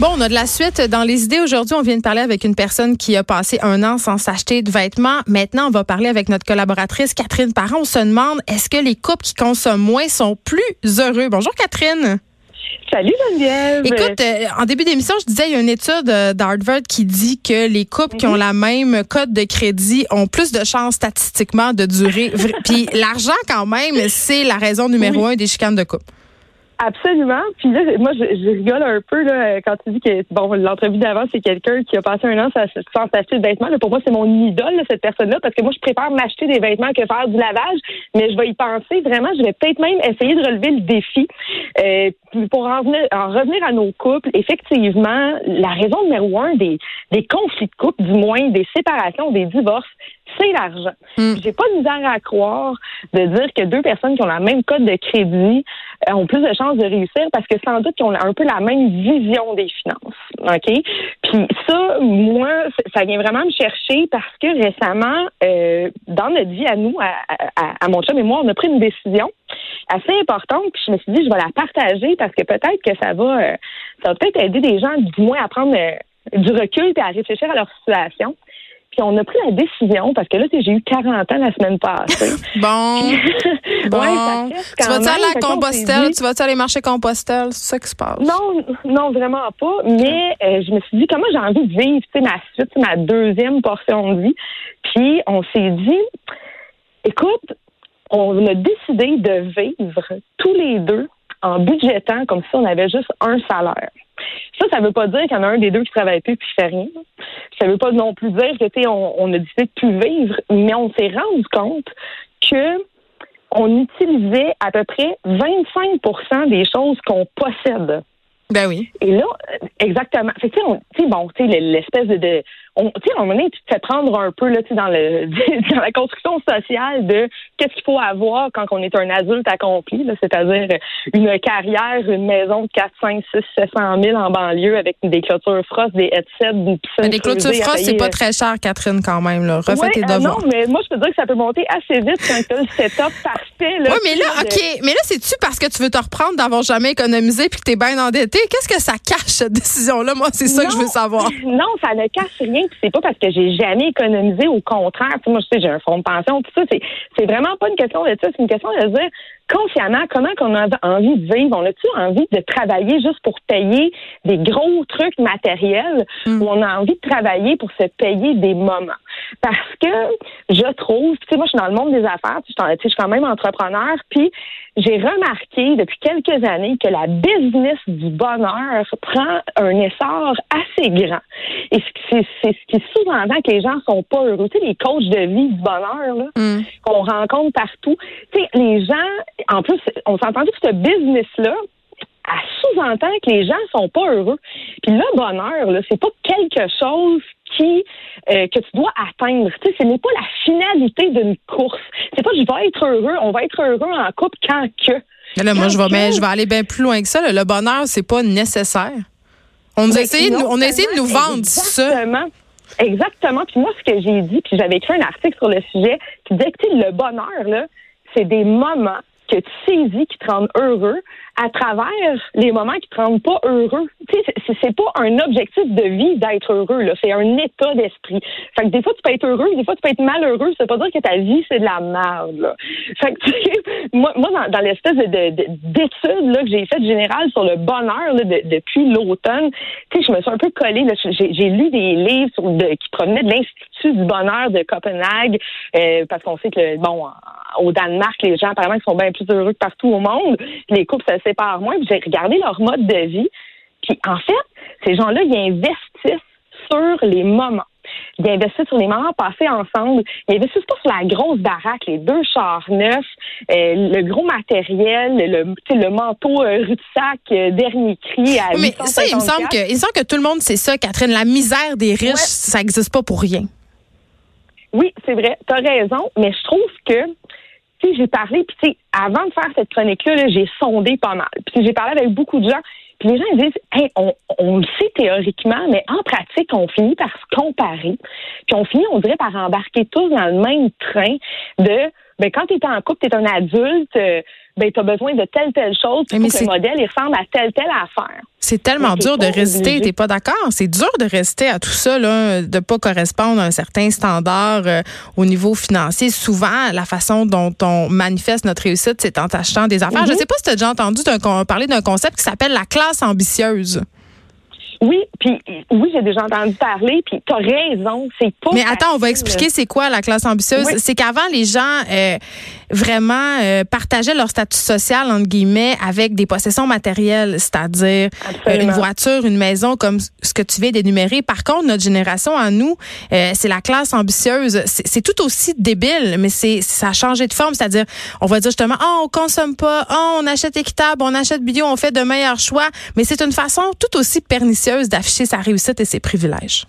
Bon, on a de la suite dans les idées. Aujourd'hui, on vient de parler avec une personne qui a passé un an sans s'acheter de vêtements. Maintenant, on va parler avec notre collaboratrice Catherine Parent. On se demande, est-ce que les couples qui consomment moins sont plus heureux? Bonjour Catherine. Salut Geneviève. Écoute, euh, en début d'émission, je disais, il y a une étude euh, d'Harvard qui dit que les couples qui ont la même code de crédit ont plus de chances statistiquement de durer. Puis l'argent, quand même, c'est la raison numéro un des chicanes de couple. Absolument. Puis là, moi, je, rigole un peu là, quand tu dis que bon, l'entrevue d'avant, c'est quelqu'un qui a passé un an sans, s'acheter de vêtements. pour moi, c'est mon idole, cette personne-là, parce que moi, je préfère m'acheter des vêtements que faire du lavage, mais je vais y penser vraiment. Je vais peut-être même essayer de relever le défi. Euh, pour en, en revenir à nos couples, effectivement, la raison numéro un des, des conflits de couple, du moins des séparations, des divorces, c'est l'argent. Mm. J'ai pas de misère à croire de dire que deux personnes qui ont la même code de crédit euh, ont plus de chances de réussir parce que sans doute qu'ils ont un peu la même vision des finances. OK? Puis ça, moi, ça vient vraiment me chercher parce que récemment, euh, dans notre vie à nous, à, à, mon chum et moi, on a pris une décision assez importante. Puis je me suis dit, je vais la partager parce que peut-être que ça va, euh, ça va peut-être aider des gens, du moins, à prendre du recul et à réfléchir à leur situation. Puis on a pris la décision, parce que là, j'ai eu 40 ans la semaine passée. bon. bon. tu vas-tu aller à Compostelle? Tu vas-tu aller marcher Compostelle? C'est ça qui se passe? Non, non, vraiment pas. Mais euh, je me suis dit, comment j'ai envie de vivre, tu sais, ma suite, ma deuxième portion de vie? Puis on s'est dit, écoute, on a décidé de vivre tous les deux en budgétant comme si on avait juste un salaire. Ça, ça veut pas dire qu'il y en a un des deux qui travaille plus puis qui fait rien. Ça veut pas non plus dire que tu on, on a décidé de plus vivre, mais on s'est rendu compte que on utilisait à peu près 25% des choses qu'on possède. Ben oui. Et là, exactement. Fait tu sais, bon, tu sais, l'espèce de, on, tu sais, à un moment donné, tu te fais prendre un peu là, dans le dans la construction sociale de qu'est-ce qu'il faut avoir quand on est un adulte accompli, c'est-à-dire une carrière, une maison de 4, 5, 6, 700 000 en banlieue avec des clôtures frost, des headsets, une piscine. des clôtures frost, c'est pas très cher, Catherine, quand même. Là. Refais tes euh, non, mais moi, je peux dire que ça peut monter assez vite quand tu as le setup parfait. oui, mais là, OK. Mais là, c'est-tu parce que tu veux te reprendre d'avoir jamais économisé puis que tu es bien endetté? Qu'est-ce que ça cache, cette décision-là? Moi, c'est ça que je veux savoir. Non, ça ne cache rien c'est pas parce que j'ai jamais économisé. Au contraire, moi, je sais, j'ai un fonds de pension, tout ça. C'est, c'est vraiment pas une question de ça. C'est une question de dire consciemment comment qu'on a envie de vivre? On a-tu envie de travailler juste pour payer des gros trucs matériels mm. ou on a envie de travailler pour se payer des moments? Parce que je trouve, tu sais, moi, je suis dans le monde des affaires, tu sais, je suis quand même entrepreneur, puis j'ai remarqué depuis quelques années que la business du bonheur prend un essor assez grand. Et c'est ce qui sous-entend que les gens sont pas heureux. Tu sais, les coachs de vie du bonheur là, mm. qu'on rencontre partout. Tu sais, les gens, en plus, on s'est entendu que ce business-là, elle sous-entend que les gens sont pas heureux. Puis le bonheur, là, c'est pas quelque chose qui euh, que tu dois atteindre. Tu sais, ce n'est pas la finalité d'une course. C'est pas je vais être heureux, on va être heureux en couple quand que. Là, moi, je vais, je vais aller bien plus loin que ça. Le bonheur, c'est pas nécessaire. On, a essayé, on a essayé de nous vendre ça. Exactement. Exactement. Puis moi, ce que j'ai dit, puis j'avais écrit un article sur le sujet qui disait que le bonheur, là, c'est des moments que tu saisis qui te rendent heureux à travers les moments qui te rendent pas heureux. Tu sais, c'est pas un objectif de vie d'être heureux, là. C'est un état d'esprit. Fait des fois, tu peux être heureux, des fois, tu peux être malheureux. Ça veut pas dire que ta vie, c'est de la merde, là. Moi, moi, dans, l'espèce de, d'études, là, que j'ai faites générale sur le bonheur, là, depuis l'automne, tu sais, je me suis un peu collée, J'ai, lu des livres qui provenaient de l'Institut du bonheur de Copenhague, euh, parce qu'on sait que, bon, au Danemark, les gens, apparemment, sont bien plus heureux que partout au monde. Les couples se séparent moins. J'ai regardé leur mode de vie. Puis, en fait, ces gens-là, ils investissent sur les moments. Ils investissent sur les moments passés ensemble. Ils investissent pas sur la grosse baraque, les deux chars neufs, euh, le gros matériel, le, le manteau euh, sac euh, dernier cri à Mais ça, il me semble que, il me semble que tout le monde sait ça, Catherine. La misère des riches, ça n'existe pas pour rien. Oui, c'est vrai. Tu as raison. Mais je trouve que j'ai parlé, puis avant de faire cette chronique-là, j'ai sondé pas mal. Puis j'ai parlé avec beaucoup de gens. Puis les gens ils disent, hey, on, le sait théoriquement, mais en pratique, on finit par se comparer. Puis on finit, on dirait, par embarquer tous dans le même train de, ben quand tu es en couple, tu es un adulte, euh, ben tu as besoin de telle telle chose pour que le modèle il ressemble à telle telle affaire. C'est tellement dur de résister, t'es pas d'accord? C'est dur de rester à tout ça là, de pas correspondre à un certain standard euh, au niveau financier. Souvent, la façon dont on manifeste notre réussite, c'est en achetant des affaires. Je Je sais pas si tu as déjà entendu parler d'un concept qui s'appelle la classe ambitieuse. Oui, puis oui, j'ai déjà entendu parler, puis tu as raison, c'est pas. Mais attends, on va expliquer c'est quoi la classe ambitieuse. C'est qu'avant les gens euh, vraiment euh, partageaient leur statut social entre guillemets avec des possessions matérielles, c'est-à-dire euh, une voiture, une maison comme ce que tu viens d'énumérer. Par contre, notre génération à nous, c'est la classe ambitieuse. C'est tout aussi débile, mais c'est ça a changé de forme, c'est-à-dire on va dire justement, oh, on consomme pas, oh, on achète équitable, on achète bio, on fait de meilleurs choix, mais c'est une façon tout aussi pernicieuse d'afficher sa réussite et ses privilèges.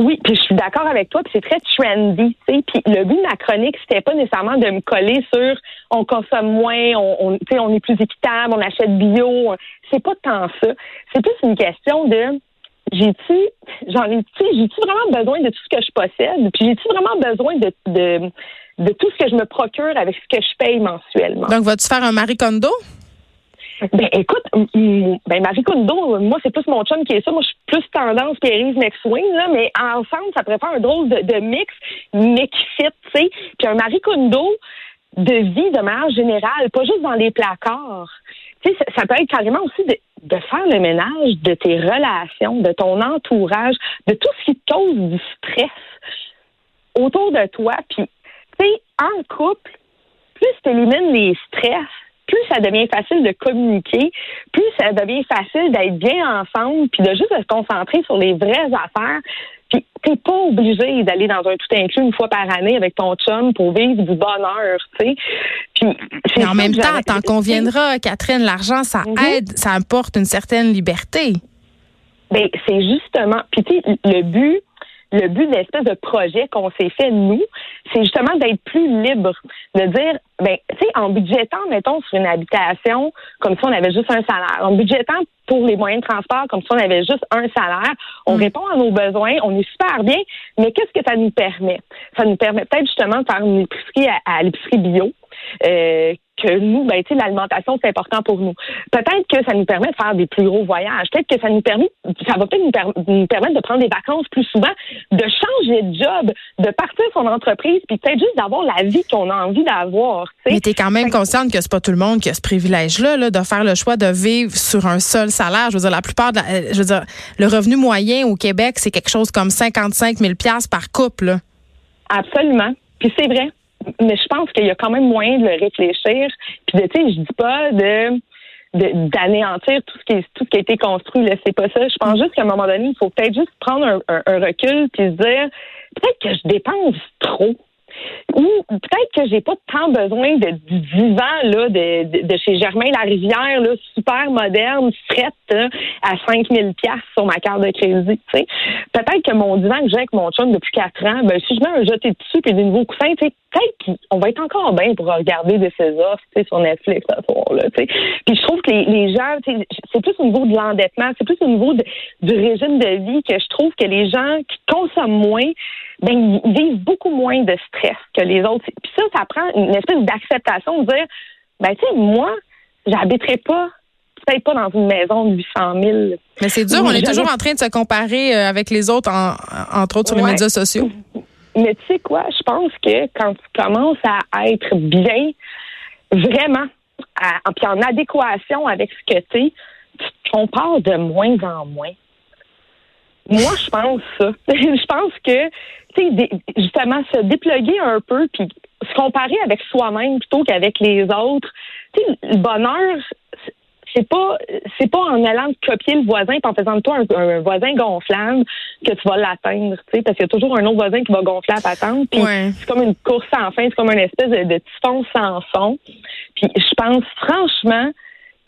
Oui, puis je suis d'accord avec toi, puis c'est très trendy, tu sais. Puis le but de ma chronique, c'était pas nécessairement de me coller sur on consomme moins, on, on, on est plus équitable, on achète bio. C'est pas tant ça. C'est plus une question de j'ai-tu, j'en ai, j'ai-tu vraiment besoin de tout ce que je possède, puis j'ai-tu vraiment besoin de, de, de tout ce que je me procure avec ce que je paye mensuellement? Donc, vas-tu faire un Marie Kondo? Ben écoute, ben Marie Kondo, moi c'est plus mon chum qui est ça. Moi je suis plus tendance Pierre-Yves McSwing, là, mais ensemble ça pourrait faire un drôle de, mix, mais qui fit, tu sais. Puis un Marie Kondo de vie de manière générale, pas juste dans les placards. Tu sais, ça, peut être carrément aussi de, de faire le ménage de tes relations, de ton entourage, de tout ce qui cause du stress autour de toi. Puis, tu sais, en couple, plus tu élimines les stress, plus ça devient facile de communiquer, plus ça devient facile d'être bien ensemble, puis de juste se concentrer sur les vraies affaires. Puis t'es pas obligé d'aller dans un tout inclus une fois par année avec ton chum pour vivre du bonheur, tu sais. Puis en même temps, t'en conviendras, Catherine, l'argent ça mhm. aide, ça apporte une certaine liberté. Ben c'est justement. Puis tu sais, le but le but de l'espèce de projet qu'on s'est fait, nous, c'est justement d'être plus libre, de dire, ben, tu sais, en budgétant, mettons, sur une habitation, comme si on avait juste un salaire, en budgétant pour les moyens de transport, comme si on avait juste un salaire, on mm. répond à nos besoins, on est super bien, mais qu'est-ce que ça nous permet? Ça nous permet peut-être justement de faire une épicerie à, l'épicerie bio, euh, que nous, ben, tu sais, l'alimentation, c'est important pour nous. Peut-être que ça nous permet de faire des plus gros voyages. Peut-être que ça nous permet, ça va peut-être nous, permettre de prendre des vacances plus souvent, de changer de job, de partir son entreprise, puis peut-être juste d'avoir la vie qu'on a envie d'avoir. Mais tu es quand même consciente que c'est pas tout le monde qui a ce privilège-là, là, de faire le choix de vivre sur un seul salaire. Je veux dire, la plupart de euh, je veux dire, le revenu moyen au Québec, c'est quelque chose comme 55 000 par couple. Absolument. Puis c'est vrai mais je pense qu'il y a quand même moyen de le réfléchir. Puis, tu sais, je dis pas de d'anéantir tout ce qui tout ce qui a été construit là. C'est pas ça. Je pense juste qu'à un moment donné il faut peut-être juste prendre un, un recul puis se dire peut-être que je dépense trop ou peut-être que j'ai pas tant besoin de, du divan là, de, de, chez Germain Larivière, là, super moderne, frette hein, à 5000 pièces sur ma carte de crédit. Peut-être que mon divan que j'ai avec mon chum depuis quatre ans, ben, si je mets un jeté dessus et des nouveaux coussins, peut-être qu'on va être encore bien pour regarder de ces offres sur Netflix ce soir-là. Puis je trouve que les gens, c'est plus au niveau de l'endettement, c'est plus au niveau du régime de vie que je trouve que les gens qui consomment moins, ben, ils vivent beaucoup moins de stress que les autres. Puis ça, ça prend une espèce d'acceptation de dire, ben, tu sais, moi, j'habiterai pas peut-être pas dans une maison de 800 000. Mais c'est dur, on est toujours en train de se comparer euh, avec les autres, entre autres sur les médias sociaux. Mais tu sais quoi, je pense que quand tu commences à être bien, vraiment, à, puis en adéquation avec ce que tu es, tu te compares de moins en moins. Moi, je pense ça. je pense que, tu sais, justement, se dépluguer un peu, puis se comparer avec soi-même plutôt qu'avec les autres. Tu sais, le bonheur, c'est pas c'est pas en allant copier le voisin et en faisant de toi un, voisin gonflable que tu vas l'atteindre, tu sais, parce qu'il y a toujours un autre voisin qui va gonfler à patente. Puis c'est comme une course sans fin, c'est comme une espèce de, de fond sans fond. Puis je pense franchement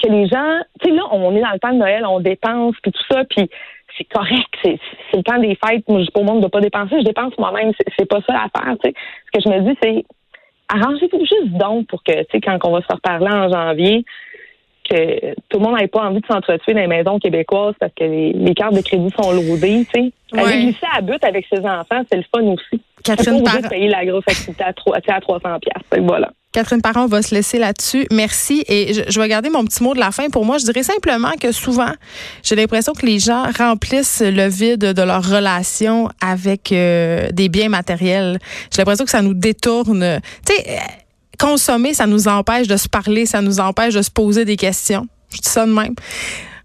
que les gens, tu sais, là, on est dans le temps de Noël, on dépense puis tout ça, puis c'est correct, c'est le temps des fêtes. Moi, je dis pas au monde de pas dépenser, je dépense moi-même. C'est pas ça l'affaire, tu sais. Ce que je me dis, c'est arrangez-vous juste donc pour que, tu sais, quand on va se reparler en janvier, que tout le monde n'avait pas envie de s'entretuer dans les maisons québécoises parce que les, cartes de crédit sont loadées, tu sais. Aller glisser à but avec ses enfants, c'est le fun aussi. Catherine pas de payer la grosse activité à, 300 pièces. Voilà. Catherine Parent, va se laisser là-dessus. Merci. Et je, vais garder mon petit mot de la fin. Pour moi, je dirais simplement que souvent, j'ai l'impression que les gens remplissent le vide de leur relation avec euh, des biens matériels. J'ai l'impression que ça nous détourne. Tu sais, consommer, ça nous empêche de se parler, ça nous empêche de se poser des questions. Je dis ça de même.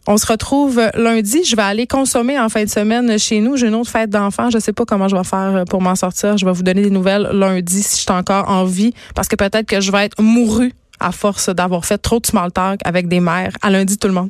On se retrouve lundi. Je vais aller consommer en fin de semaine chez nous. J'ai une autre fête d'enfants. Je sais pas comment je vais faire pour m'en sortir. Je vais vous donner des nouvelles lundi si je suis encore en vie parce que peut-être que je vais être mourue à force d'avoir fait trop de small talk avec des mères. À lundi tout le monde.